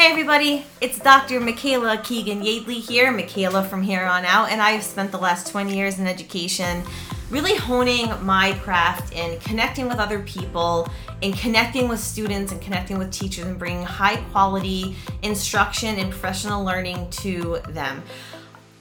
Hey everybody, it's Dr. Michaela Keegan Yadley here, Michaela from here on out, and I've spent the last 20 years in education really honing my craft in connecting with other people, in connecting with students and connecting with teachers and bringing high quality instruction and professional learning to them.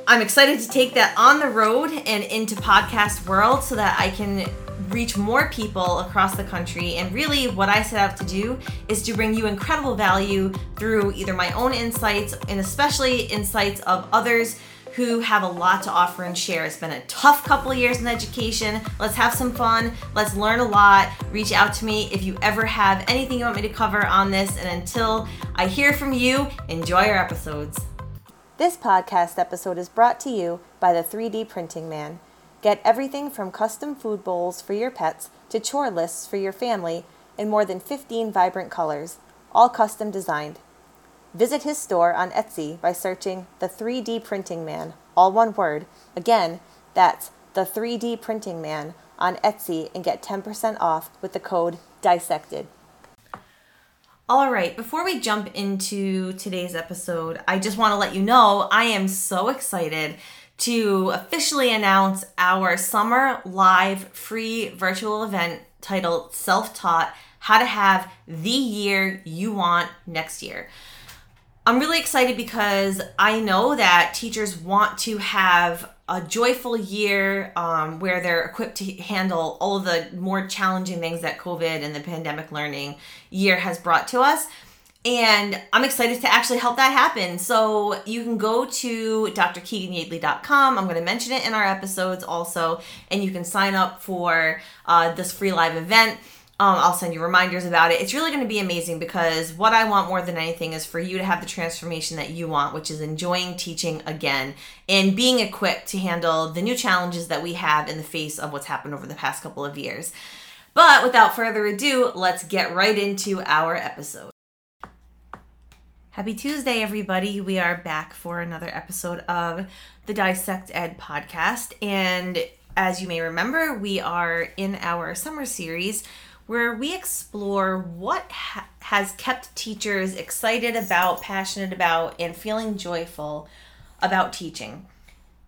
I'm excited to take that on the road and into podcast world so that I can reach more people across the country. And really, what I set out to do is to bring you incredible value through either my own insights and especially insights of others who have a lot to offer and share. It's been a tough couple years in education. Let's have some fun. Let's learn a lot. Reach out to me if you ever have anything you want me to cover on this. And until I hear from you, enjoy our episodes. This podcast episode is brought to you by the 3D Printing Man. Get everything from custom food bowls for your pets to chore lists for your family in more than 15 vibrant colors, all custom designed. Visit his store on Etsy by searching The 3D Printing Man, all one word. Again, that's The 3D Printing Man on Etsy and get 10% off with the code DISSECTED. All right, before we jump into today's episode, I just want to let you know I am so excited to officially announce our summer live free virtual event titled Self Taught How to Have the Year You Want Next Year. I'm really excited because I know that teachers want to have a joyful year um, where they're equipped to handle all of the more challenging things that COVID and the pandemic learning year has brought to us and I'm excited to actually help that happen. So you can go to drkeeganyadley.com. I'm going to mention it in our episodes also, and you can sign up for uh, this free live event. Um, I'll send you reminders about it. It's really going to be amazing because what I want more than anything is for you to have the transformation that you want, which is enjoying teaching again and being equipped to handle the new challenges that we have in the face of what's happened over the past couple of years. But without further ado, let's get right into our episode. Happy Tuesday, everybody. We are back for another episode of the Dissect Ed podcast. And as you may remember, we are in our summer series where we explore what ha- has kept teachers excited about, passionate about, and feeling joyful about teaching.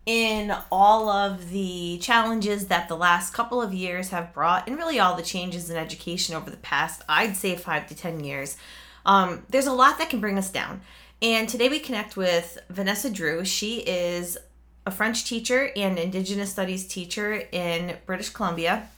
In all of the challenges that the last couple of years have brought, and really all the changes in education over the past, I'd say five to 10 years, um, there's a lot that can bring us down. And today we connect with Vanessa Drew. She is a French teacher and Indigenous Studies teacher in British Columbia.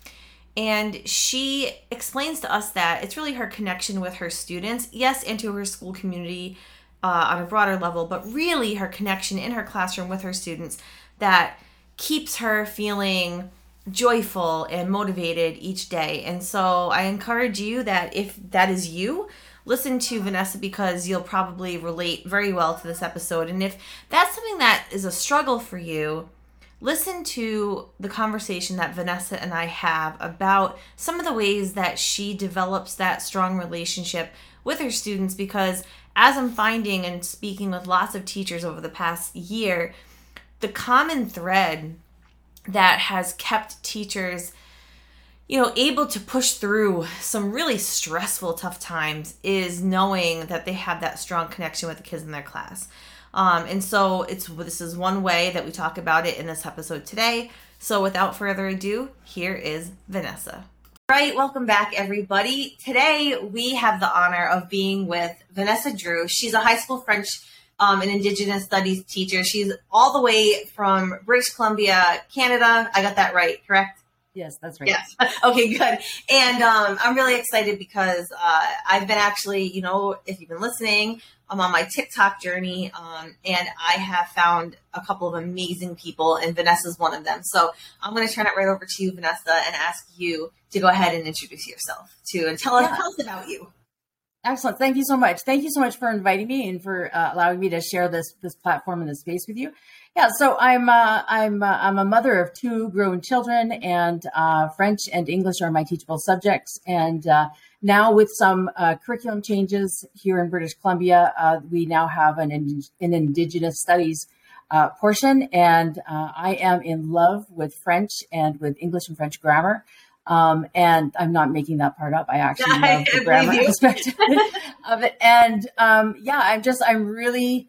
And she explains to us that it's really her connection with her students, yes, and to her school community uh, on a broader level, but really her connection in her classroom with her students that keeps her feeling joyful and motivated each day. And so I encourage you that if that is you, listen to Vanessa because you'll probably relate very well to this episode. And if that's something that is a struggle for you, listen to the conversation that Vanessa and I have about some of the ways that she develops that strong relationship with her students because as I'm finding and speaking with lots of teachers over the past year, the common thread that has kept teachers you know, able to push through some really stressful, tough times is knowing that they have that strong connection with the kids in their class. Um, and so it's this is one way that we talk about it in this episode today. So without further ado, here is Vanessa. All right, welcome back, everybody. Today we have the honor of being with Vanessa Drew. She's a high school French um, and Indigenous Studies teacher. She's all the way from British Columbia, Canada. I got that right, correct? Yes, that's right. Yes. Okay, good. And um, I'm really excited because uh, I've been actually, you know, if you've been listening, I'm on my TikTok journey, um, and I have found a couple of amazing people, and Vanessa's one of them. So I'm going to turn it right over to you, Vanessa, and ask you to go ahead and introduce yourself to and tell us, yeah. tell us about you. Excellent. Thank you so much. Thank you so much for inviting me and for uh, allowing me to share this this platform and this space with you. Yeah, so I'm uh, I'm uh, I'm a mother of two grown children, and uh, French and English are my teachable subjects. And uh, now, with some uh, curriculum changes here in British Columbia, uh, we now have an an Indigenous Studies portion, and I am in love with French and with English and French grammar. Um, and I'm not making that part up. I actually love the grammar aspect of it. And um, yeah, I'm just, I'm really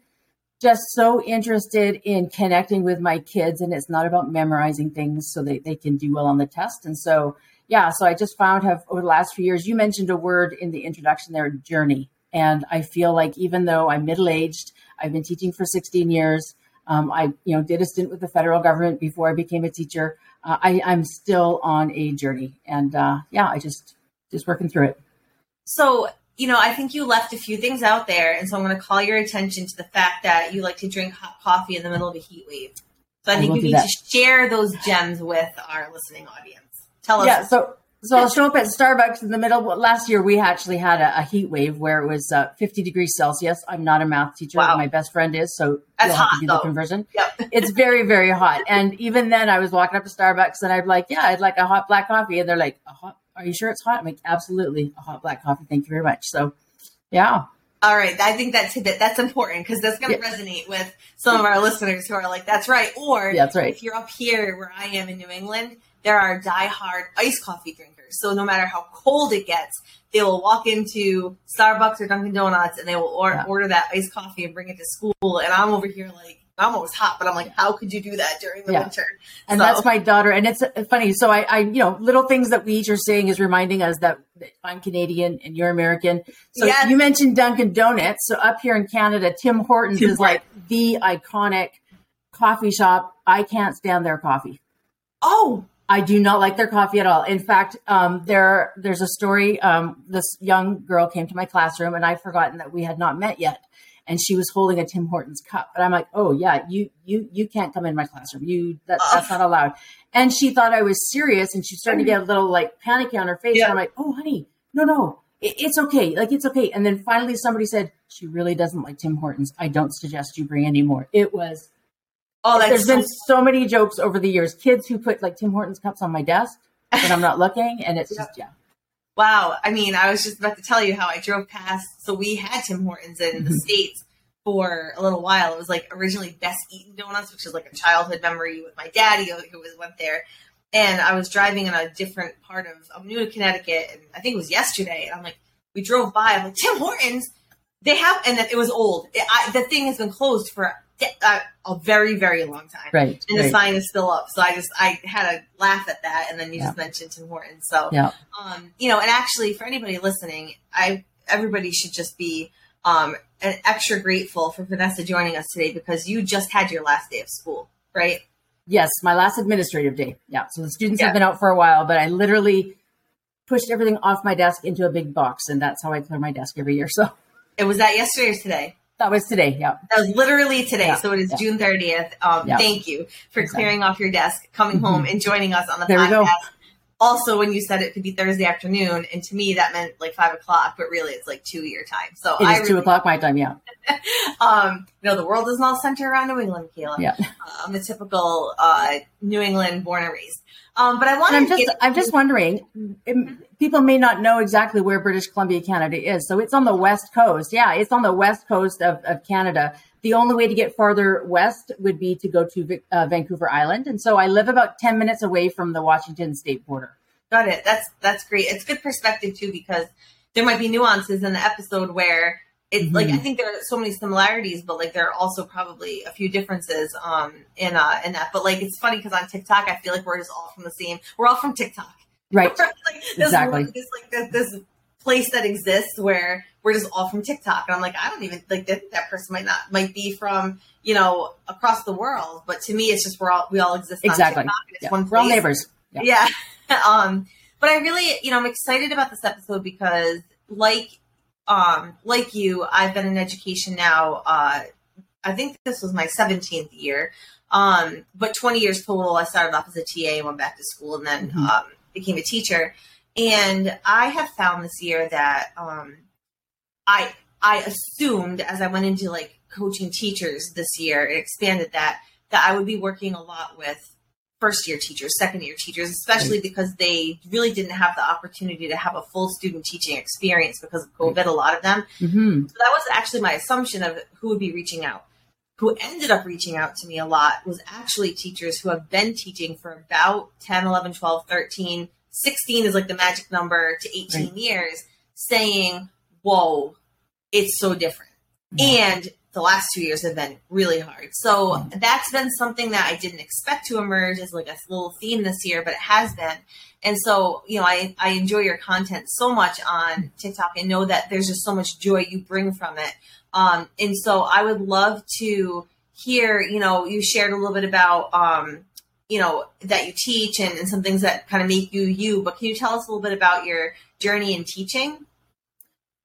just so interested in connecting with my kids. And it's not about memorizing things so that they can do well on the test. And so, yeah, so I just found have over the last few years, you mentioned a word in the introduction there, journey. And I feel like even though I'm middle aged, I've been teaching for 16 years. Um, I, you know, did a stint with the federal government before I became a teacher. Uh, I, I'm still on a journey, and uh, yeah, I just just working through it. So, you know, I think you left a few things out there, and so I'm going to call your attention to the fact that you like to drink hot coffee in the middle of a heat wave. So I, I think you need that. to share those gems with our listening audience. Tell us. Yeah. So so I'll show up at Starbucks in the middle. Last year we actually had a, a heat wave where it was uh, 50 degrees Celsius. I'm not a math teacher. Wow. My best friend is, so That's you'll have to do though. the conversion. Yep. it's very, very hot. And even then I was walking up to Starbucks and I'd like, yeah, I'd like a hot black coffee. And they're like, a hot, are you sure it's hot? I'm like, absolutely a hot black coffee. Thank you very much. So yeah. All right. I think that tidbit, that's important because that's going to yeah. resonate with some of our listeners who are like, that's right. Or yeah, that's right. if you're up here where I am in New England, there are die-hard iced coffee drinkers so no matter how cold it gets, they will walk into Starbucks or Dunkin' Donuts and they will or- yeah. order that iced coffee and bring it to school. And I'm over here like, I'm always hot, but I'm like, how could you do that during the yeah. winter? And so. that's my daughter. And it's funny. So I, I, you know, little things that we each are saying is reminding us that, that I'm Canadian and you're American. So yes. you mentioned Dunkin' Donuts. So up here in Canada, Tim Hortons Tim is Hortons. like the iconic coffee shop. I can't stand their coffee. Oh, I do not like their coffee at all. In fact, um, there there's a story. Um, this young girl came to my classroom, and I've forgotten that we had not met yet, and she was holding a Tim Hortons cup. But I'm like, "Oh yeah, you you you can't come in my classroom. You that, that's not allowed." And she thought I was serious, and she started to get a little like panicky on her face. Yeah. And I'm like, "Oh honey, no no, it, it's okay. Like it's okay." And then finally, somebody said, "She really doesn't like Tim Hortons. I don't suggest you bring any more." It was Oh, there's so been so many jokes over the years. Kids who put like Tim Hortons cups on my desk when I'm not looking, and it's just yeah. Wow. I mean, I was just about to tell you how I drove past. So we had Tim Hortons in the mm-hmm. states for a little while. It was like originally Bess Eaton Donuts, which is like a childhood memory with my daddy who was went there. And I was driving in a different part of I'm new to Connecticut, and I think it was yesterday. And I'm like, we drove by. I'm like, Tim Hortons. They have, and it was old. It, I, the thing has been closed for uh, a very very long time right and right. the sign is still up so i just i had a laugh at that and then you yeah. just mentioned tim horton so yeah. um you know and actually for anybody listening i everybody should just be um an extra grateful for vanessa joining us today because you just had your last day of school right yes my last administrative day yeah so the students yeah. have been out for a while but i literally pushed everything off my desk into a big box and that's how i clear my desk every year so it was that yesterday or today that was today. Yeah. That was literally today. Yeah. So it is yeah. June 30th. Um, yeah. Thank you for exactly. clearing off your desk, coming mm-hmm. home, and joining us on the there podcast. Also, when you said it could be Thursday afternoon, and to me that meant like five o'clock, but really it's like two your time. So it is really, two o'clock my time. Yeah. um, you know, the world doesn't all center around New England, Kayla. Yeah. Uh, I'm a typical uh, New England born and raised. Um, but I want. I'm just. Get- I'm just wondering. People may not know exactly where British Columbia, Canada is. So it's on the west coast. Yeah, it's on the west coast of, of Canada. The only way to get farther west would be to go to uh, Vancouver Island, and so I live about ten minutes away from the Washington state border. Got it. That's that's great. It's good perspective too because there might be nuances in the episode where it's mm-hmm. like I think there are so many similarities, but like there are also probably a few differences um in uh in that. But like it's funny because on TikTok, I feel like we're just all from the same. We're all from TikTok, right? like, this exactly. This like this, this place that exists where we're just all from TikTok, and I'm like, I don't even like that that person might not might be from you know across the world, but to me, it's just we're all we all exist exactly. On TikTok, it's yeah. one place. We're all neighbors. Yeah. yeah. um, but I really, you know, I'm excited about this episode because, like um, like you, I've been in education now. Uh, I think this was my 17th year, um, but 20 years total. I started off as a TA and went back to school, and then mm-hmm. um, became a teacher. And I have found this year that um, I I assumed as I went into like coaching teachers this year, it expanded that that I would be working a lot with first year teachers, second year teachers, especially because they really didn't have the opportunity to have a full student teaching experience because of COVID, a lot of them. Mm-hmm. So that was actually my assumption of who would be reaching out. Who ended up reaching out to me a lot was actually teachers who have been teaching for about 10, 11, 12, 13, 16 is like the magic number to 18 right. years, saying, Whoa, it's so different. And the last two years have been really hard. So that's been something that I didn't expect to emerge as like a little theme this year, but it has been. And so, you know, I, I enjoy your content so much on TikTok and know that there's just so much joy you bring from it. Um, and so I would love to hear, you know, you shared a little bit about, um, you know, that you teach and, and some things that kind of make you you, but can you tell us a little bit about your journey in teaching?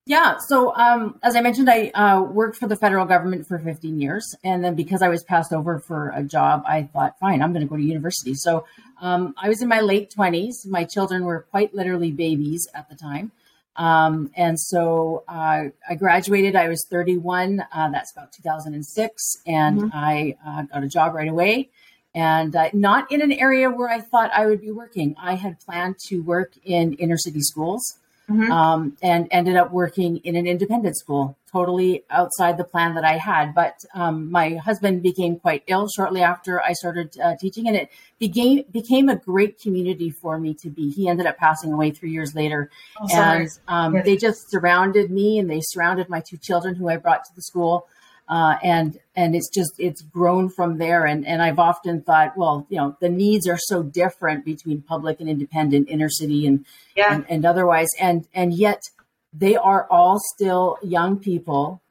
Yeah. So, um, as I mentioned, I uh, worked for the federal government for 15 years. And then because I was passed over for a job, I thought, fine, I'm going to go to university. So, um, I was in my late 20s. My children were quite literally babies at the time. Um, and so uh, I graduated, I was 31. Uh, that's about 2006. And mm-hmm. I uh, got a job right away. And uh, not in an area where I thought I would be working. I had planned to work in inner city schools mm-hmm. um, and ended up working in an independent school, totally outside the plan that I had. But um, my husband became quite ill shortly after I started uh, teaching, and it became became a great community for me to be. He ended up passing away three years later, oh, and um, yes. they just surrounded me, and they surrounded my two children who I brought to the school uh, and and it's just it's grown from there. And and I've often thought, well, you know, the needs are so different between public and independent, inner city and yeah. and, and otherwise, and and yet they are all still young people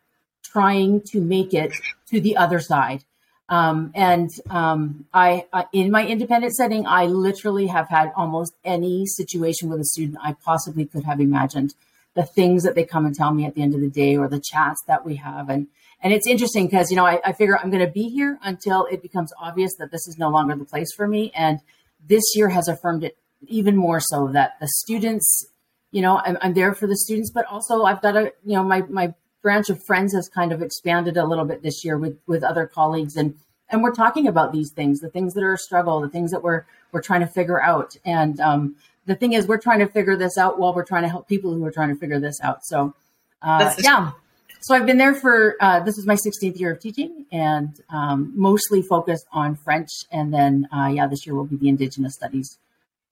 trying to make it to the other side. Um, and um, I, uh, in my independent setting, I literally have had almost any situation with a student I possibly could have imagined. The things that they come and tell me at the end of the day, or the chats that we have, and and it's interesting because, you know, I, I figure I'm going to be here until it becomes obvious that this is no longer the place for me. And this year has affirmed it even more so that the students, you know, I'm, I'm there for the students, but also I've got a, you know, my, my branch of friends has kind of expanded a little bit this year with, with other colleagues. And, and we're talking about these things, the things that are a struggle, the things that we're, we're trying to figure out. And, um, the thing is, we're trying to figure this out while we're trying to help people who are trying to figure this out. So, uh, yeah, so I've been there for uh, this is my 16th year of teaching, and um, mostly focused on French. And then, uh, yeah, this year will be the Indigenous Studies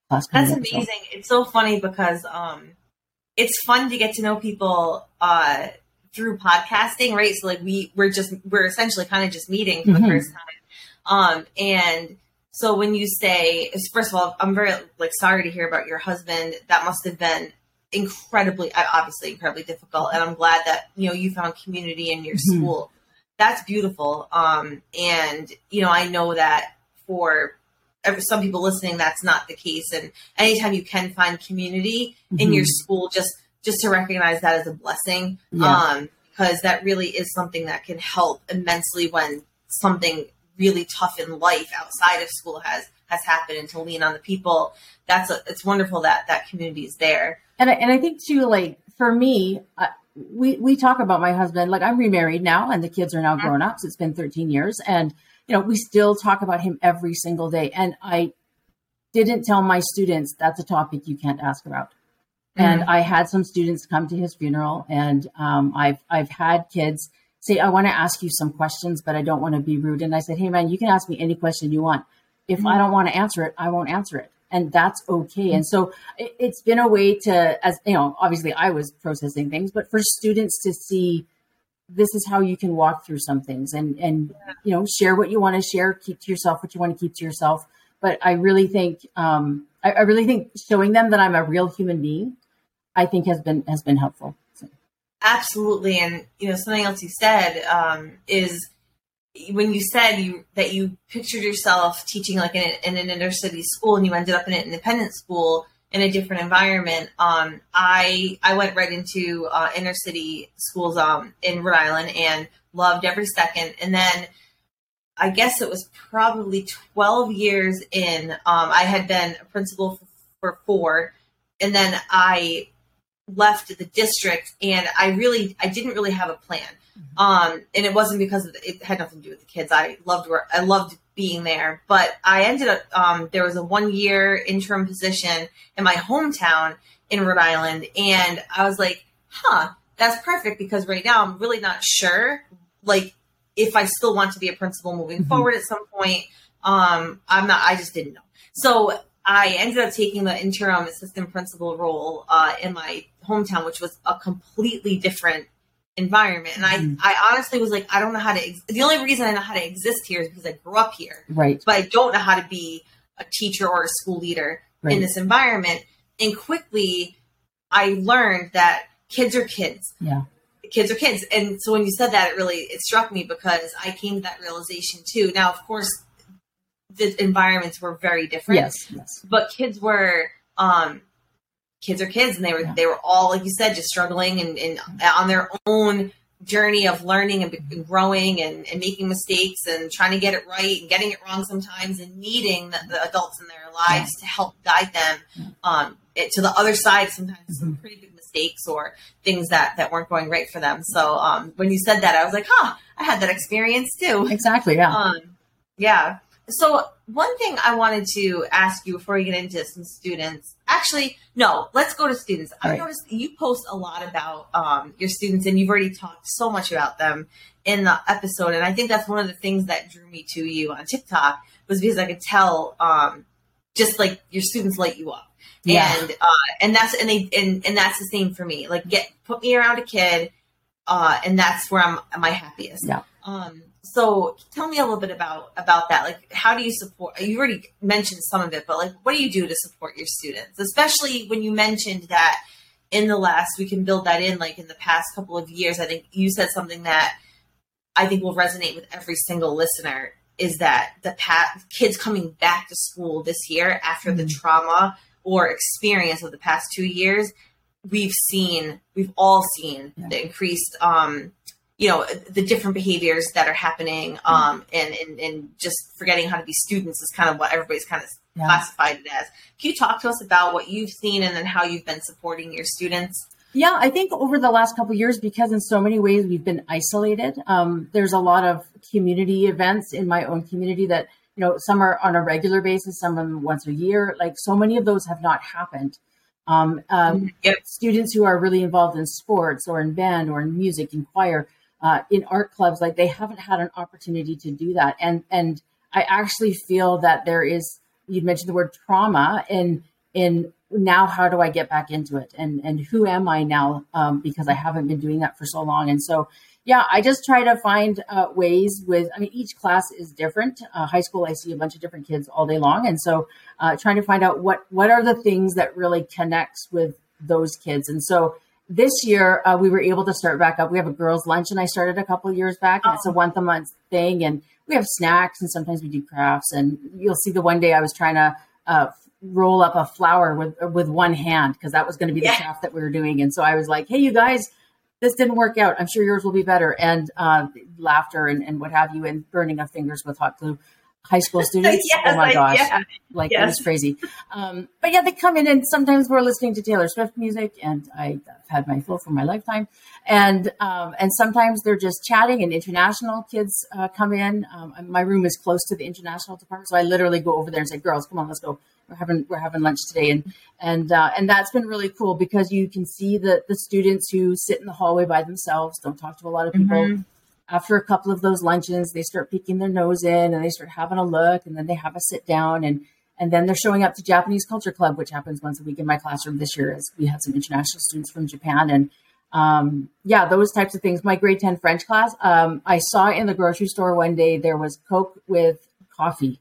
class. That's amazing. So. It's so funny because um, it's fun to get to know people uh, through podcasting, right? So like we we're just we're essentially kind of just meeting for mm-hmm. the first time, um, and. So when you say, first of all, I'm very like sorry to hear about your husband. That must have been incredibly, obviously incredibly difficult. And I'm glad that, you know, you found community in your mm-hmm. school. That's beautiful. Um, and, you know, I know that for some people listening, that's not the case. And anytime you can find community mm-hmm. in your school, just, just to recognize that as a blessing. Yeah. Um, because that really is something that can help immensely when something really tough in life outside of school has has happened and to lean on the people that's a, it's wonderful that that community is there and I, and I think too, like for me, uh, we we talk about my husband. Like I'm remarried now, and the kids are now grown ups. It's been 13 years, and you know we still talk about him every single day. And I didn't tell my students that's a topic you can't ask about. Mm-hmm. And I had some students come to his funeral, and um, I've I've had kids say, "I want to ask you some questions, but I don't want to be rude." And I said, "Hey, man, you can ask me any question you want. If mm-hmm. I don't want to answer it, I won't answer it." and that's okay. And so it, has been a way to, as you know, obviously I was processing things, but for students to see this is how you can walk through some things and and you know share what you want to share, keep to yourself what you want to keep to yourself. But I really think um, I, I really think showing them that I'm a real human being, I think has been has been helpful. So. Absolutely, and you know something else you said um, is when you said you that you pictured yourself teaching like in, in, an inner city school and you ended up in an independent school in a different environment um, i i went right into uh, inner city schools um, in rhode island and loved every second. And then i guess it was probably 12 years in um, i had been a principal for, for four. And then i left the district and i really i didn't really have a plan Mm-hmm. Um, and it wasn't because it had nothing to do with the kids. I loved where I loved being there, but I ended up, um, there was a one year interim position in my hometown in Rhode Island. And I was like, huh, that's perfect because right now I'm really not sure, like, if I still want to be a principal moving mm-hmm. forward at some point. Um, I'm not, I just didn't know. So I ended up taking the interim assistant principal role uh, in my hometown, which was a completely different environment. And I, mm. I honestly was like, I don't know how to. Ex- the only reason I know how to exist here is because I grew up here, right? But I don't know how to be a teacher or a school leader right. in this environment. And quickly, I learned that kids are kids. Yeah. Kids are kids. And so when you said that, it really it struck me because I came to that realization too. Now, of course, the environments were very different. Yes, yes. But kids were um kids are kids and they were yeah. they were all like you said just struggling and, and on their own journey of learning and, growing and, and, making mistakes and trying to get it right and getting it wrong sometimes and needing the, the adults in their lives yeah. to help guide them um, it, to the other side sometimes mm-hmm. some pretty big mistakes or things that that weren't going right for them so um, when you said that i was like huh i had that experience too exactly yeah um, yeah so one thing I wanted to ask you before we get into some students, actually, no, let's go to students. I've right. noticed you post a lot about um, your students, and you've already talked so much about them in the episode. And I think that's one of the things that drew me to you on TikTok was because I could tell, um, just like your students light you up, yeah. and uh, and that's and they and and that's the same for me. Like get put me around a kid, uh, and that's where I'm my happiest. Yeah. Um, so tell me a little bit about about that like how do you support you already mentioned some of it but like what do you do to support your students especially when you mentioned that in the last we can build that in like in the past couple of years i think you said something that i think will resonate with every single listener is that the past, kids coming back to school this year after mm-hmm. the trauma or experience of the past two years we've seen we've all seen yeah. the increased um you know the different behaviors that are happening mm-hmm. um, and, and, and just forgetting how to be students is kind of what everybody's kind of yeah. classified it as can you talk to us about what you've seen and then how you've been supporting your students yeah i think over the last couple years because in so many ways we've been isolated um, there's a lot of community events in my own community that you know some are on a regular basis some of them once a year like so many of those have not happened um, um, yep. students who are really involved in sports or in band or in music in choir uh, in art clubs like they haven't had an opportunity to do that. And and i actually feel that there is you mentioned the word trauma and in now how do i get back into it? And and who am i now um, because i haven't been doing that for so long. And so yeah i just try to find uh, ways with i mean each class is different. Uh, high school i see a bunch of different kids all day long. And so uh, trying to find out what what are the things that really connects with those kids. And so this year uh, we were able to start back up. We have a girls' lunch, and I started a couple years back, and oh. it's a oh. once a month thing. And we have snacks, and sometimes we do crafts. And you'll see the one day I was trying to uh, roll up a flower with with one hand because that was going to be the craft that we were doing. And so I was like, "Hey, you guys." This didn't work out. I'm sure yours will be better. And uh, laughter and, and what have you, and burning of fingers with hot glue high school students. yes, oh my gosh, yeah. like yes. it was crazy. Um, but yeah, they come in and sometimes we're listening to Taylor Swift music, and I've had my fill for my lifetime. And um, and sometimes they're just chatting, and international kids uh, come in. Um, my room is close to the international department, so I literally go over there and say, "Girls, come on, let's go. We're having we're having lunch today." And and uh, and that's been really cool because you can see the the students who sit in the hallway by themselves, don't talk to a lot of people. Mm-hmm after a couple of those luncheons, they start peeking their nose in and they start having a look and then they have a sit down and and then they're showing up to Japanese Culture Club, which happens once a week in my classroom this year as we had some international students from Japan. And um, yeah, those types of things. My grade 10 French class, um, I saw in the grocery store one day there was Coke with coffee.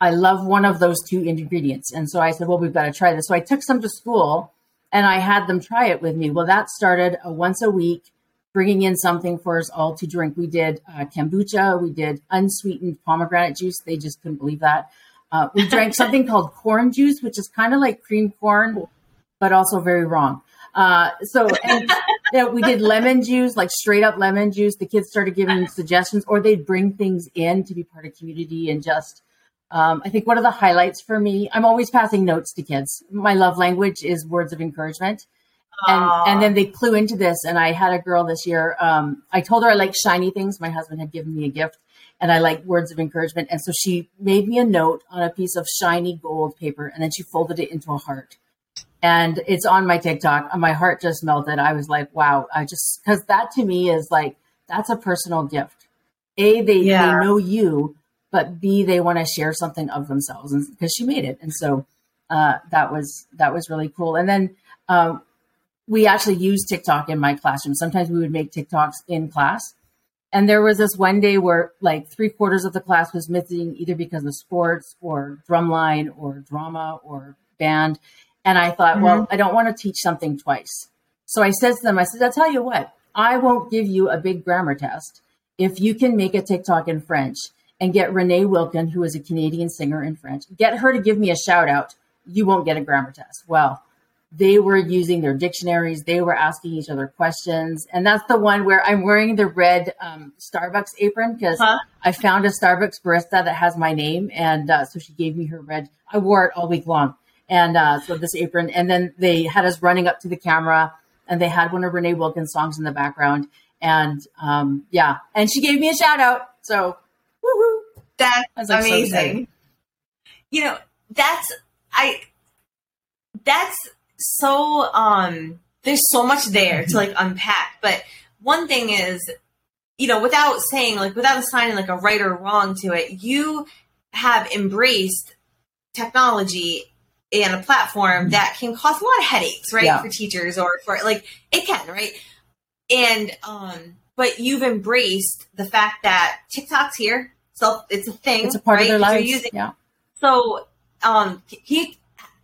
I love one of those two ingredients. And so I said, well, we've got to try this. So I took some to school and I had them try it with me. Well, that started a once a week bringing in something for us all to drink. We did uh, kombucha, we did unsweetened pomegranate juice. They just couldn't believe that. Uh, we drank something called corn juice, which is kind of like cream corn, but also very wrong. Uh, so and, you know, we did lemon juice, like straight up lemon juice. The kids started giving suggestions, or they'd bring things in to be part of community and just. Um, I think one of the highlights for me, I'm always passing notes to kids. My love language is words of encouragement and and then they clue into this. And I had a girl this year. Um, I told her I like shiny things. My husband had given me a gift, and I like words of encouragement. And so she made me a note on a piece of shiny gold paper, and then she folded it into a heart. And it's on my TikTok. And my heart just melted. I was like, wow. I just because that to me is like that's a personal gift. A, they, yeah. they know you, but B, they want to share something of themselves because she made it. And so uh, that was that was really cool. And then um, we actually used TikTok in my classroom. Sometimes we would make TikToks in class. And there was this one day where like three quarters of the class was missing either because of sports or drumline or drama or band. And I thought, mm-hmm. well, I don't want to teach something twice. So I said to them, I said, I'll tell you what, I won't give you a big grammar test if you can make a TikTok in French and get Renee Wilkin, who is a Canadian singer in French, get her to give me a shout out. You won't get a grammar test. Well, they were using their dictionaries. They were asking each other questions. And that's the one where I'm wearing the red um, Starbucks apron because huh? I found a Starbucks barista that has my name. And uh, so she gave me her red. I wore it all week long. And uh, so this apron. And then they had us running up to the camera and they had one of Renee Wilkins' songs in the background. And um, yeah, and she gave me a shout out. So, woohoo. That's like, amazing. So you know, that's, I, that's so um there's so much there to like unpack. But one thing is, you know, without saying like without assigning like a right or wrong to it, you have embraced technology and a platform that can cause a lot of headaches, right, yeah. for teachers or for like it can, right? And um, but you've embraced the fact that TikTok's here, so it's a thing. It's a part right? of their lives. Using, yeah. So, um, can you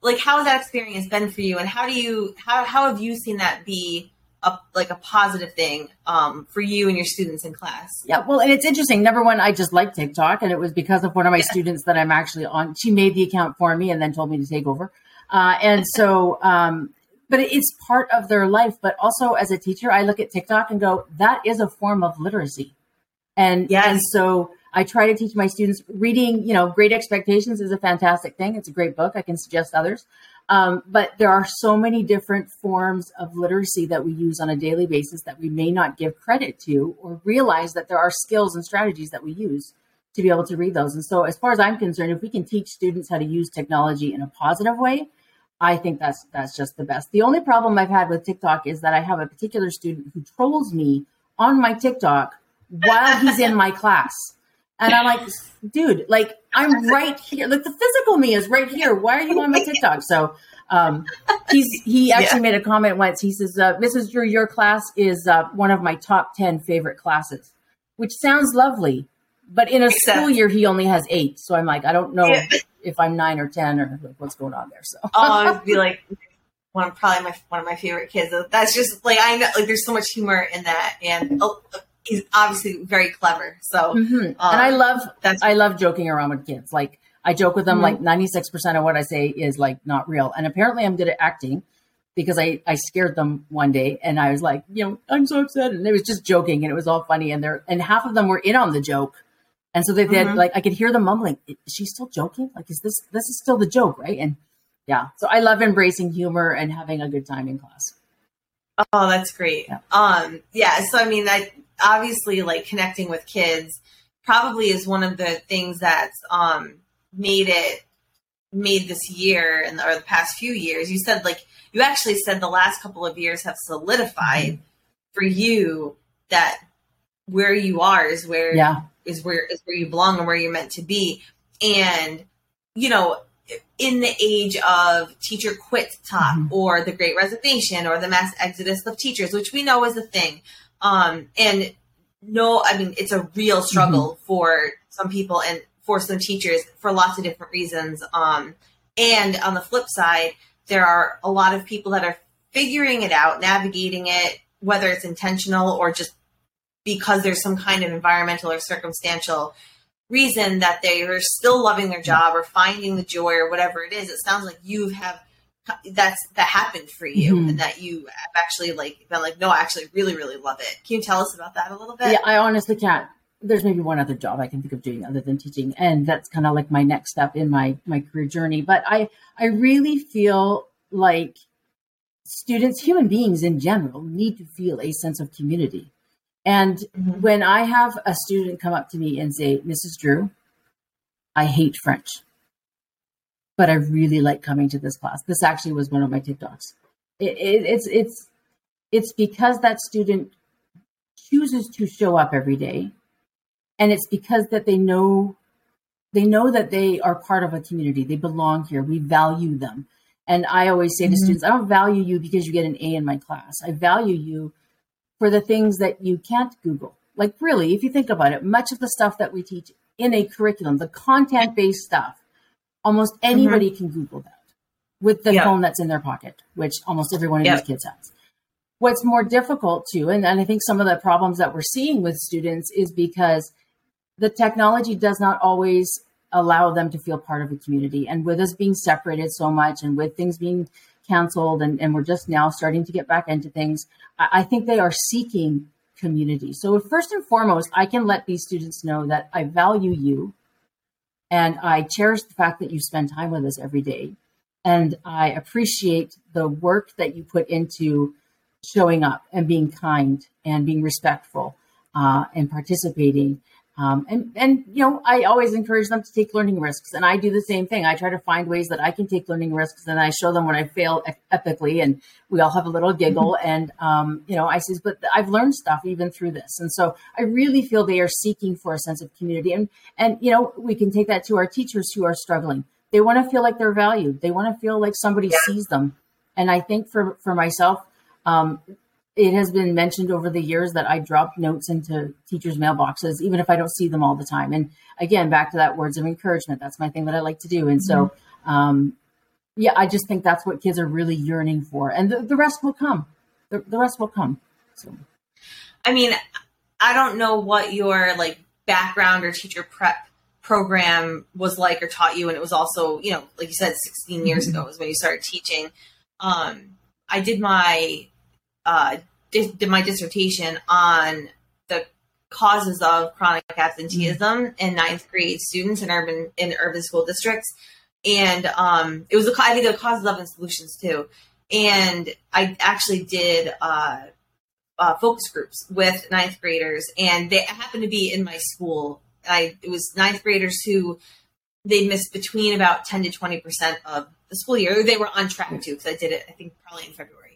like how has that experience been for you? And how do you how, how have you seen that be a, like a positive thing um, for you and your students in class? Yeah well and it's interesting. Number one i just like tiktok and it was because of one of my yeah. students that i'm actually on she made the account for me and then told me to take over. Uh, and so um, but it's part of their life but also as a teacher i look at tiktok and go that is a form of literacy. And yes. and so I try to teach my students reading, you know, Great Expectations is a fantastic thing. It's a great book. I can suggest others. Um, but there are so many different forms of literacy that we use on a daily basis that we may not give credit to or realize that there are skills and strategies that we use to be able to read those. And so, as far as I'm concerned, if we can teach students how to use technology in a positive way, I think that's that's just the best. The only problem I've had with TikTok is that I have a particular student who trolls me on my TikTok while he's in my class. And I'm like, dude, like I'm right here. Like the physical me is right here. Why are you on my TikTok? So um, he's he actually yeah. made a comment once. He says, uh, "Mrs. Drew, your class is uh, one of my top ten favorite classes," which sounds lovely. But in a Except, school year, he only has eight. So I'm like, I don't know yeah. if I'm nine or ten or like, what's going on there. So oh, I'd be like one of probably my one of my favorite kids. That's just like I know like there's so much humor in that, and oh, he's obviously very clever. So, mm-hmm. um, and I love that's I love joking around with kids. Like I joke with them. Mm-hmm. Like ninety six percent of what I say is like not real. And apparently, I'm good at acting because I I scared them one day, and I was like, you know, I'm so upset, and it was just joking, and it was all funny, and they're and half of them were in on the joke. And so they did mm-hmm. like I could hear them mumbling. Is she still joking? Like, is this this is still the joke, right? And yeah, so I love embracing humor and having a good time in class. Oh, that's great. Yeah. Um, yeah. So I mean, I obviously like connecting with kids probably is one of the things that's um, made it made this year and or the past few years. You said like you actually said the last couple of years have solidified mm-hmm. for you that where you are is where yeah. is where is where you belong and where you're meant to be. And you know, in the age of teacher quit talk mm-hmm. or the great resignation or the mass exodus of teachers, which we know is a thing. Um, and no, I mean, it's a real struggle mm-hmm. for some people and for some teachers for lots of different reasons. Um, and on the flip side, there are a lot of people that are figuring it out, navigating it, whether it's intentional or just because there's some kind of environmental or circumstantial reason that they are still loving their job or finding the joy or whatever it is. It sounds like you have that's that happened for you mm-hmm. and that you have actually like been like no i actually really really love it. Can you tell us about that a little bit? Yeah i honestly can't. There's maybe one other job i can think of doing other than teaching and that's kind of like my next step in my my career journey but i i really feel like students human beings in general need to feel a sense of community. And mm-hmm. when i have a student come up to me and say mrs drew i hate french but I really like coming to this class. This actually was one of my TikToks. It, it, it's it's it's because that student chooses to show up every day, and it's because that they know they know that they are part of a community. They belong here. We value them. And I always say mm-hmm. to students, I don't value you because you get an A in my class. I value you for the things that you can't Google. Like, really, if you think about it, much of the stuff that we teach in a curriculum, the content based stuff, almost anybody mm-hmm. can Google that with the phone that's in their pocket, which almost every one of these kids has. What's more difficult too, and, and I think some of the problems that we're seeing with students is because the technology does not always allow them to feel part of a community. And with us being separated so much and with things being canceled and, and we're just now starting to get back into things, I, I think they are seeking community. So first and foremost, I can let these students know that I value you and I cherish the fact that you spend time with us every day. And I appreciate the work that you put into showing up and being kind and being respectful uh, and participating. Um, and and you know, I always encourage them to take learning risks, and I do the same thing. I try to find ways that I can take learning risks, and I show them when I fail epically, and we all have a little giggle. Mm-hmm. And um, you know, I says, but I've learned stuff even through this, and so I really feel they are seeking for a sense of community, and and you know, we can take that to our teachers who are struggling. They want to feel like they're valued. They want to feel like somebody yeah. sees them, and I think for for myself, um, it has been mentioned over the years that I drop notes into teachers' mailboxes, even if I don't see them all the time. And again, back to that words of encouragement. That's my thing that I like to do. And mm-hmm. so, um, yeah, I just think that's what kids are really yearning for. And the, the rest will come. The, the rest will come. So, I mean, I don't know what your like background or teacher prep program was like or taught you. And it was also, you know, like you said, 16 years mm-hmm. ago was when you started teaching. Um, I did my uh, did, did my dissertation on the causes of chronic absenteeism mm-hmm. in ninth grade students in urban in urban school districts, and um, it was a, I think the causes of and solutions too. And I actually did uh, uh, focus groups with ninth graders, and they happened to be in my school. I it was ninth graders who they missed between about ten to twenty percent of the school year. They were on track to because I did it. I think probably in February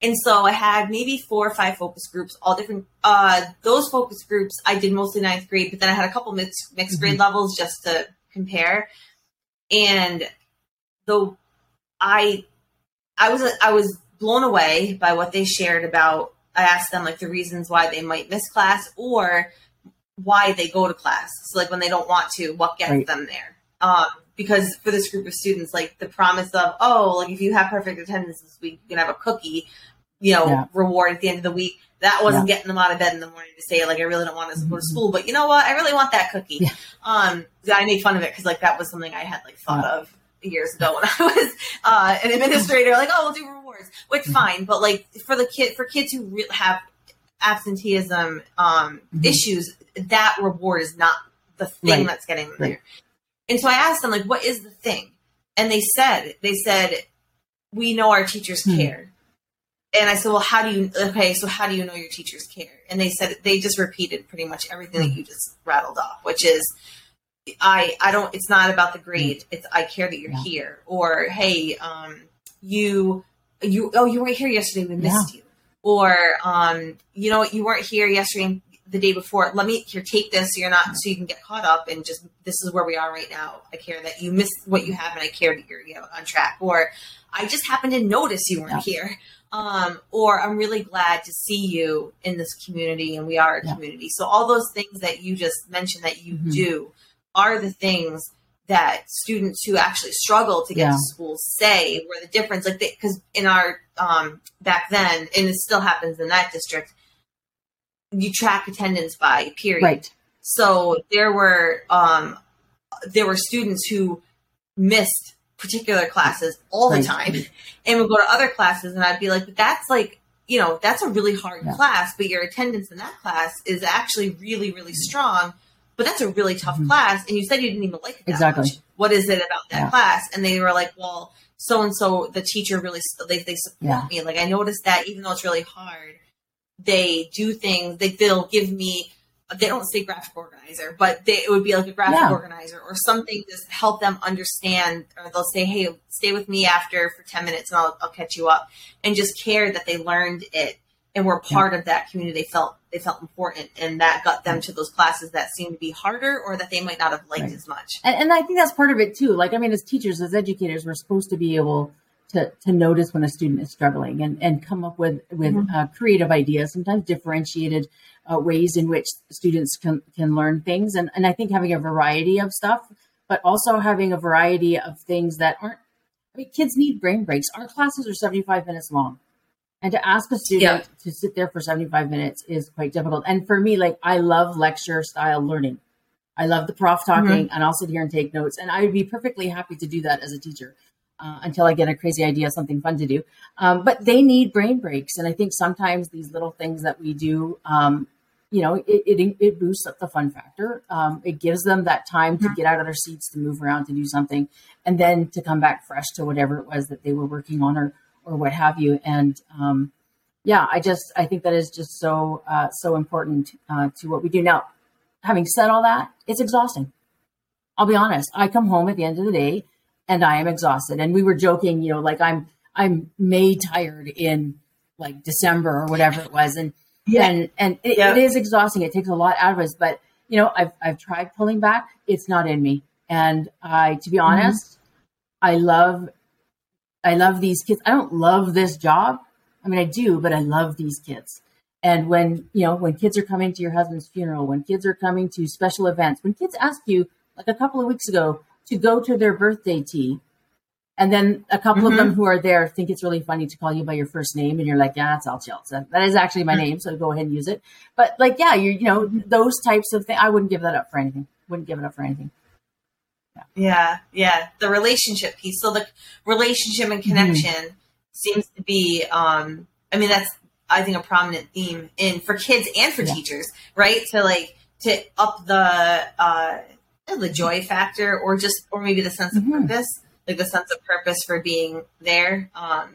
and so I had maybe four or five focus groups, all different. Uh, those focus groups I did mostly ninth grade, but then I had a couple mixed, mixed mm-hmm. grade levels just to compare. And though I, I was I was blown away by what they shared about. I asked them like the reasons why they might miss class or why they go to class. So like when they don't want to, what gets right. them there? Um, because for this group of students, like the promise of, oh, like if you have perfect attendance this week, you can have a cookie, you know, yeah. reward at the end of the week. That wasn't yeah. getting them out of bed in the morning to say, like, I really don't want to go to mm-hmm. school, but you know what? I really want that cookie. Yeah. Um, I made fun of it because like that was something I had like thought of years ago when I was uh, an administrator. Like, oh, we'll do rewards, which mm-hmm. fine, but like for the kid for kids who re- have absenteeism um, mm-hmm. issues, that reward is not the thing right. that's getting them right. there. And so I asked them, like, what is the thing? And they said, they said, we know our teachers hmm. care. And I said, well, how do you, okay, so how do you know your teachers care? And they said, they just repeated pretty much everything that hmm. you just rattled off, which is, I, I don't, it's not about the grade. It's, I care that you're yeah. here. Or, hey, um, you, you, oh, you weren't here yesterday. We missed yeah. you. Or, um, you know, you weren't here yesterday the day before, let me here take this so you're not so you can get caught up and just this is where we are right now. I care that you missed what you have and I care that you're you know on track. Or I just happened to notice you weren't yeah. here. Um, or I'm really glad to see you in this community and we are a yeah. community. So all those things that you just mentioned that you mm-hmm. do are the things that students who actually struggle to get yeah. to school say were the difference like because in our um, back then and it still happens in that district you track attendance by period. Right. So there were um, there were students who missed particular classes all the time and would go to other classes and I'd be like, but that's like, you know, that's a really hard yeah. class, but your attendance in that class is actually really, really strong. But that's a really tough mm-hmm. class. And you said you didn't even like it exactly. Much. What is it about that yeah. class? And they were like, well, so and so, the teacher really, they, they support yeah. me. Like I noticed that even though it's really hard, they do things. They, they'll give me. They don't say graphic organizer, but they, it would be like a graphic yeah. organizer or something to help them understand. Or they'll say, "Hey, stay with me after for ten minutes, and I'll, I'll catch you up," and just care that they learned it and were part yeah. of that community, they felt they felt important, and that got them to those classes that seemed to be harder or that they might not have liked right. as much. And, and I think that's part of it too. Like I mean, as teachers, as educators, we're supposed to be able to, to notice when a student is struggling and, and come up with with mm-hmm. uh, creative ideas, sometimes differentiated uh, ways in which students can, can learn things. And, and I think having a variety of stuff, but also having a variety of things that aren't, I mean, kids need brain breaks. Our classes are 75 minutes long. And to ask a student yeah. to sit there for 75 minutes is quite difficult. And for me, like, I love lecture style learning. I love the prof talking, mm-hmm. and I'll sit here and take notes. And I would be perfectly happy to do that as a teacher uh, until I get a crazy idea, something fun to do. Um, but they need brain breaks. And I think sometimes these little things that we do, um, you know, it, it, it, boosts up the fun factor. Um, it gives them that time to mm-hmm. get out of their seats, to move around, to do something, and then to come back fresh to whatever it was that they were working on or, or what have you. And, um, yeah, I just, I think that is just so, uh, so important uh, to what we do. Now, having said all that, it's exhausting. I'll be honest. I come home at the end of the day and I am exhausted. And we were joking, you know, like I'm I'm May tired in like December or whatever it was, and yeah. and and it, yeah. it is exhausting. It takes a lot out of us, but you know, I've I've tried pulling back. It's not in me, and I, to be mm-hmm. honest, mm-hmm. I love I love these kids. I don't love this job. I mean, I do, but I love these kids. And when you know, when kids are coming to your husband's funeral, when kids are coming to special events, when kids ask you, like a couple of weeks ago, to go to their birthday tea. And then a couple mm-hmm. of them mm-hmm. who are there think it's really funny to call you by your first name, and you're like, "Yeah, it's Al Childs. That is actually my mm-hmm. name, so go ahead and use it." But like, yeah, you you know those types of things. I wouldn't give that up for anything. Wouldn't give it up for anything. Yeah, yeah, yeah. The relationship piece. So the relationship and mm-hmm. connection mm-hmm. seems to be. um I mean, that's I think a prominent theme in for kids and for yeah. teachers, right? To like to up the uh the joy factor or just or maybe the sense of mm-hmm. purpose like the sense of purpose for being there um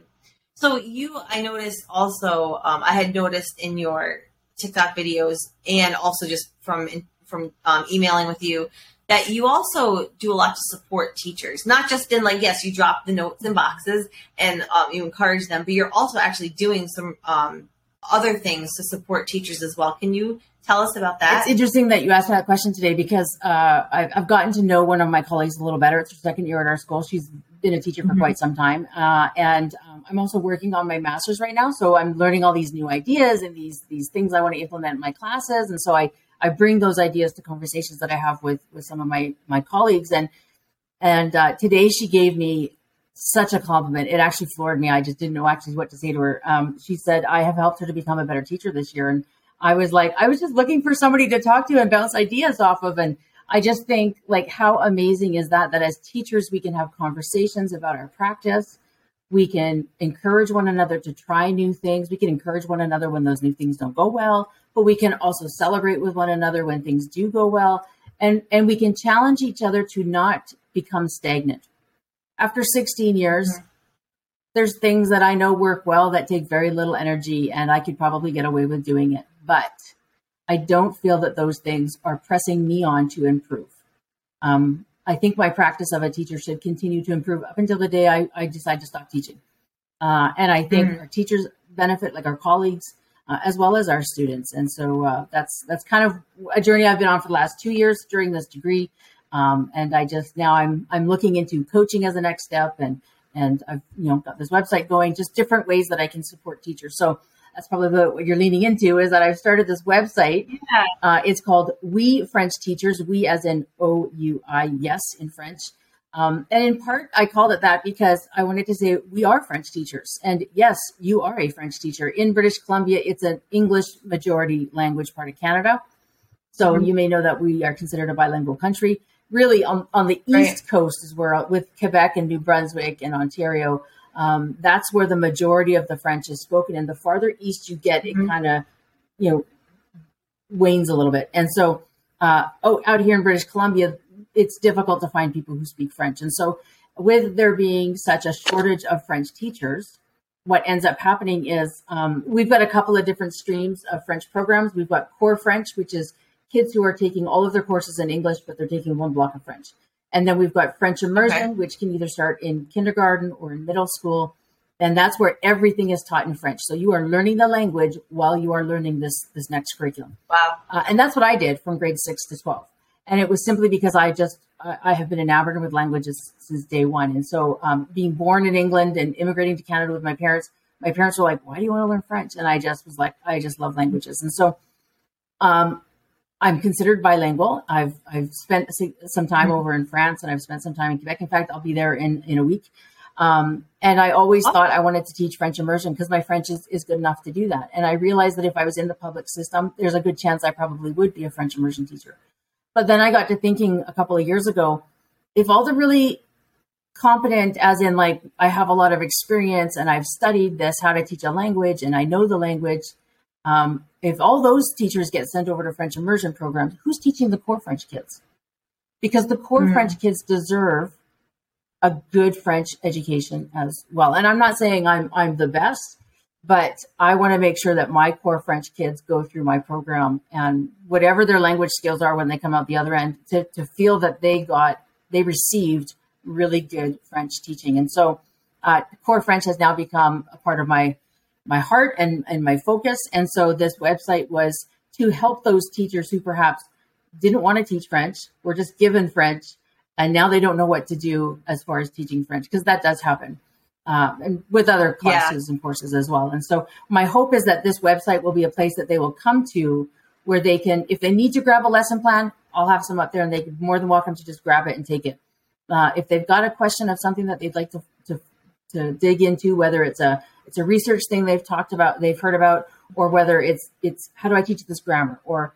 so you i noticed also um, i had noticed in your tiktok videos and also just from from um, emailing with you that you also do a lot to support teachers not just in like yes you drop the notes in boxes and um, you encourage them but you're also actually doing some um, other things to support teachers as well can you Tell us about that. It's interesting that you asked that question today because uh, I've, I've, gotten to know one of my colleagues a little better. It's her second year at our school. She's been a teacher for mm-hmm. quite some time, uh, and um, I'm also working on my master's right now. So I'm learning all these new ideas and these these things I want to implement in my classes. And so I I bring those ideas to conversations that I have with with some of my my colleagues. And and uh, today she gave me such a compliment. It actually floored me. I just didn't know actually what to say to her. Um, she said, I have helped her to become a better teacher this year. And I was like, I was just looking for somebody to talk to and bounce ideas off of. And I just think, like, how amazing is that? That as teachers, we can have conversations about our practice. We can encourage one another to try new things. We can encourage one another when those new things don't go well, but we can also celebrate with one another when things do go well. And, and we can challenge each other to not become stagnant. After 16 years, mm-hmm there's things that I know work well that take very little energy, and I could probably get away with doing it but I don't feel that those things are pressing me on to improve. Um, I think my practice of a teacher should continue to improve up until the day I, I decide to stop teaching. Uh, and I think mm. our teachers benefit, like our colleagues, uh, as well as our students. And so uh, that's that's kind of a journey I've been on for the last two years during this degree. Um, and I just now I'm I'm looking into coaching as the next step, and and I've you know got this website going, just different ways that I can support teachers. So that's probably the, what you're leaning into is that I've started this website. Yeah. Uh, it's called We French Teachers. We as in O U I yes in French. Um, and in part, I called it that because I wanted to say we are French teachers. And yes, you are a French teacher. In British Columbia, it's an English majority language part of Canada. So mm-hmm. you may know that we are considered a bilingual country. Really, on, on the East right. Coast is where, with Quebec and New Brunswick and Ontario, um, that's where the majority of the French is spoken. And the farther east you get, it mm-hmm. kind of, you know, wanes a little bit. And so, uh, oh, out here in British Columbia, it's difficult to find people who speak French. And so, with there being such a shortage of French teachers, what ends up happening is um, we've got a couple of different streams of French programs. We've got Core French, which is kids who are taking all of their courses in English, but they're taking one block of French. And then we've got French immersion, okay. which can either start in kindergarten or in middle school. and that's where everything is taught in French. So you are learning the language while you are learning this this next curriculum. Wow! Uh, and that's what I did from grade six to twelve, and it was simply because I just I, I have been enamored with languages since day one, and so um, being born in England and immigrating to Canada with my parents, my parents were like, "Why do you want to learn French?" And I just was like, "I just love languages," and so. Um, I'm considered bilingual. I've I've spent some time mm-hmm. over in France and I've spent some time in Quebec. In fact, I'll be there in in a week. Um, and I always thought I wanted to teach French immersion because my French is, is good enough to do that. And I realized that if I was in the public system, there's a good chance I probably would be a French immersion teacher. But then I got to thinking a couple of years ago, if all the really competent, as in like I have a lot of experience and I've studied this, how to teach a language, and I know the language. Um, if all those teachers get sent over to French immersion programs, who's teaching the core French kids? Because the core mm. French kids deserve a good French education as well. And I'm not saying I'm I'm the best, but I want to make sure that my core French kids go through my program and whatever their language skills are when they come out the other end, to, to feel that they got they received really good French teaching. And so uh, core French has now become a part of my my heart and, and my focus. And so this website was to help those teachers who perhaps didn't want to teach French, were just given French and now they don't know what to do as far as teaching French because that does happen. Um, and with other classes yeah. and courses as well. And so my hope is that this website will be a place that they will come to where they can, if they need to grab a lesson plan, I'll have some up there and they're more than welcome to just grab it and take it. Uh, if they've got a question of something that they'd like to, to, to dig into, whether it's a it's a research thing they've talked about, they've heard about, or whether it's it's how do I teach this grammar, or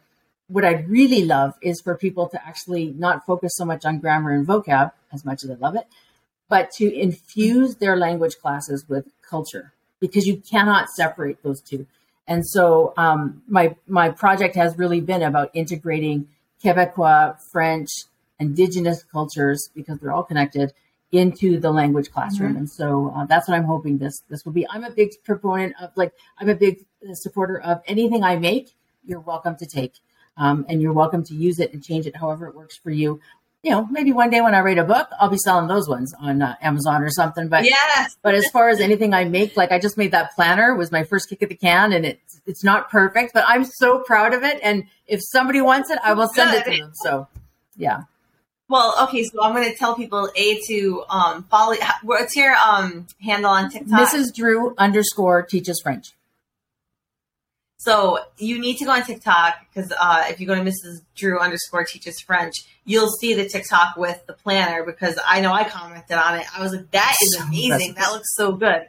what I'd really love is for people to actually not focus so much on grammar and vocab as much as I love it, but to infuse their language classes with culture because you cannot separate those two. And so um, my my project has really been about integrating Quebecois, French, Indigenous cultures because they're all connected into the language classroom. Mm-hmm. And so uh, that's what I'm hoping this this will be. I'm a big proponent of like I'm a big supporter of anything I make. You're welcome to take um, and you're welcome to use it and change it however it works for you. You know, maybe one day when I write a book, I'll be selling those ones on uh, Amazon or something. But yes. but as far as anything I make, like I just made that planner was my first kick at the can, and it's it's not perfect, but I'm so proud of it. And if somebody wants it, I will send Good. it to them. So, yeah. Well, okay, so I'm going to tell people a to um, follow. What's your um, handle on TikTok? Mrs. Drew underscore teaches French. So you need to go on TikTok because uh, if you go to Mrs. Drew underscore teaches French, you'll see the TikTok with the planner because I know I commented on it. I was like, that is amazing. That looks so good.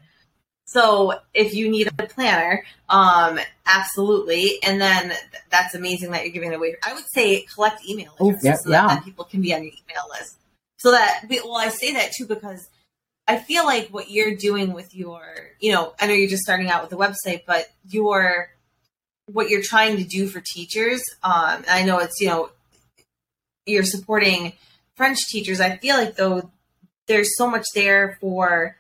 So if you need a planner, um, absolutely. And then that's amazing that you're giving it away. I would say collect email addresses yeah, so that, yeah. that people can be on your email list. So that, well, I say that too because I feel like what you're doing with your, you know, I know you're just starting out with the website, but your what you're trying to do for teachers. Um, I know it's you know you're supporting French teachers. I feel like though there's so much there for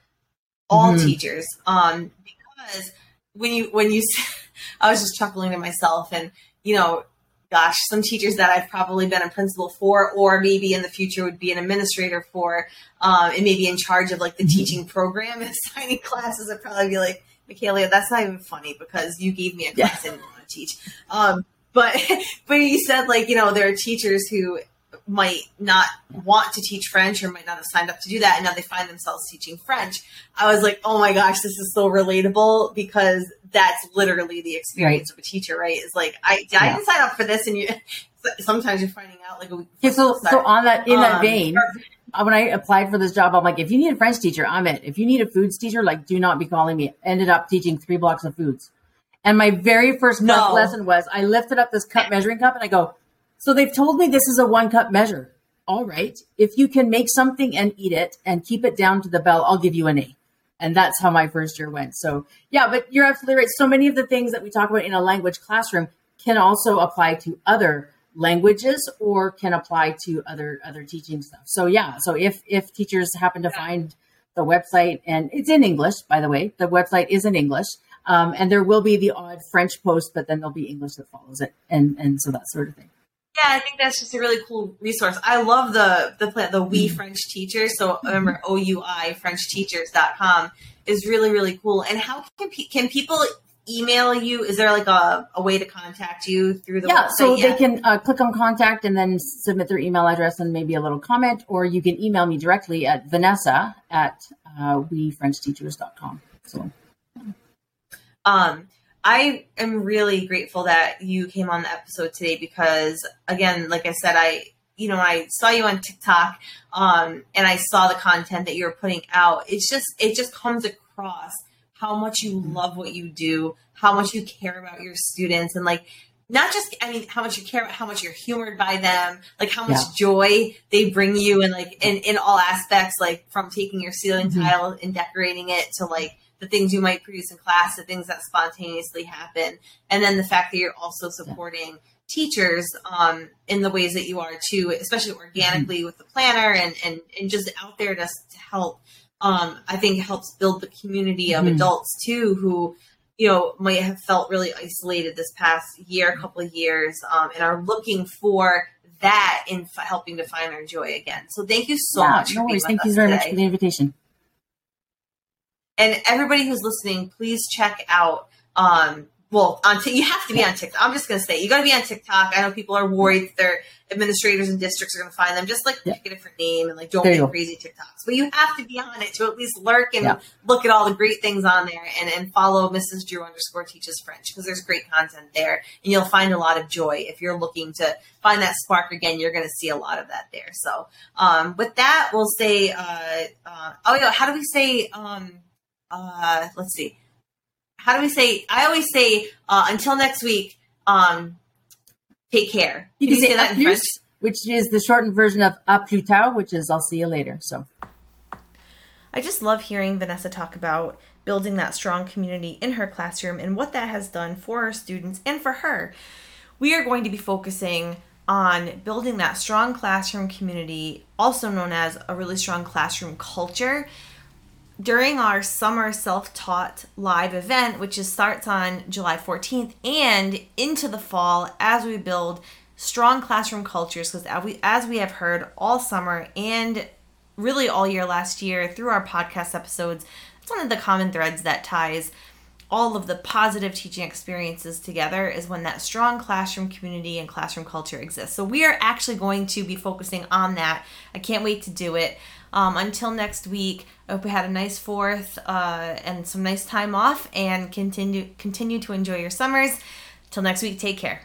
all mm-hmm. teachers um, because when you when you I was just chuckling to myself and you know gosh some teachers that I've probably been a principal for or maybe in the future would be an administrator for um, and maybe in charge of like the mm-hmm. teaching program and assigning classes I'd probably be like Michaela that's not even funny because you gave me a class yeah. to teach. Um, but but you said like you know there are teachers who might not want to teach French or might not have signed up to do that, and now they find themselves teaching French. I was like, oh my gosh, this is so relatable because that's literally the experience right. of a teacher, right? Is like I I didn't sign up for this, and you sometimes you're finding out like a week. Yeah, so so on that in that um, vein. when I applied for this job, I'm like, if you need a French teacher, I'm it. If you need a foods teacher, like, do not be calling me. Ended up teaching three blocks of foods. And my very first no. lesson was I lifted up this cup measuring cup and I go, so they've told me this is a one cup measure. All right. If you can make something and eat it and keep it down to the bell, I'll give you an A. And that's how my first year went. So yeah, but you're absolutely right. So many of the things that we talk about in a language classroom can also apply to other languages or can apply to other other teaching stuff. So yeah, so if if teachers happen to find the website and it's in English, by the way, the website is in English. Um, and there will be the odd French post, but then there'll be English that follows it, and and so that sort of thing. Yeah, I think that's just a really cool resource. I love the the the We mm-hmm. French Teachers. So remember OUI FrenchTeachers.com is really really cool. And how can pe- can people email you? Is there like a, a way to contact you through the yeah, website? so they can uh, click on contact and then submit their email address and maybe a little comment, or you can email me directly at vanessa at uh, wefrenchteachers.com. So, um, I am really grateful that you came on the episode today because, again, like I said, I you know I saw you on TikTok, um, and I saw the content that you're putting out. It's just it just comes across how much you love what you do, how much you care about your students, and like not just I mean how much you care about how much you're humored by them, like how much yeah. joy they bring you, and like in in all aspects, like from taking your ceiling mm-hmm. tile and decorating it to like the things you might produce in class, the things that spontaneously happen, and then the fact that you're also supporting. Teachers um, in the ways that you are too especially organically mm-hmm. with the planner and, and and just out there to, to help um, I think helps build the community of mm-hmm. adults too who you know might have felt really isolated this past year, couple of years, um, and are looking for that in f- helping to find their joy again. So thank you so yeah, much. No worries. Thank you very today. much for the invitation. And everybody who's listening, please check out um, well, on t- you have to be on TikTok. I'm just going to say you got to be on TikTok. I know people are worried their administrators and districts are going to find them. Just like yeah. pick a different name and like don't make crazy TikToks. But you have to be on it to at least lurk and yeah. look at all the great things on there and, and follow Mrs. Drew underscore teaches French because there's great content there and you'll find a lot of joy if you're looking to find that spark again. You're going to see a lot of that there. So um, with that, we'll say, uh, uh, oh yeah, how do we say? Um, uh, let's see how do we say? I always say uh, until next week. Um, take care. You, can, you say, say that in French, which is the shortened version of "a plus tard," which is "I'll see you later." So, I just love hearing Vanessa talk about building that strong community in her classroom and what that has done for her students and for her. We are going to be focusing on building that strong classroom community, also known as a really strong classroom culture during our summer self-taught live event which is starts on july 14th and into the fall as we build strong classroom cultures because as we, as we have heard all summer and really all year last year through our podcast episodes it's one of the common threads that ties all of the positive teaching experiences together is when that strong classroom community and classroom culture exists. So, we are actually going to be focusing on that. I can't wait to do it. Um, until next week, I hope you had a nice fourth uh, and some nice time off and continue continue to enjoy your summers. Till next week, take care.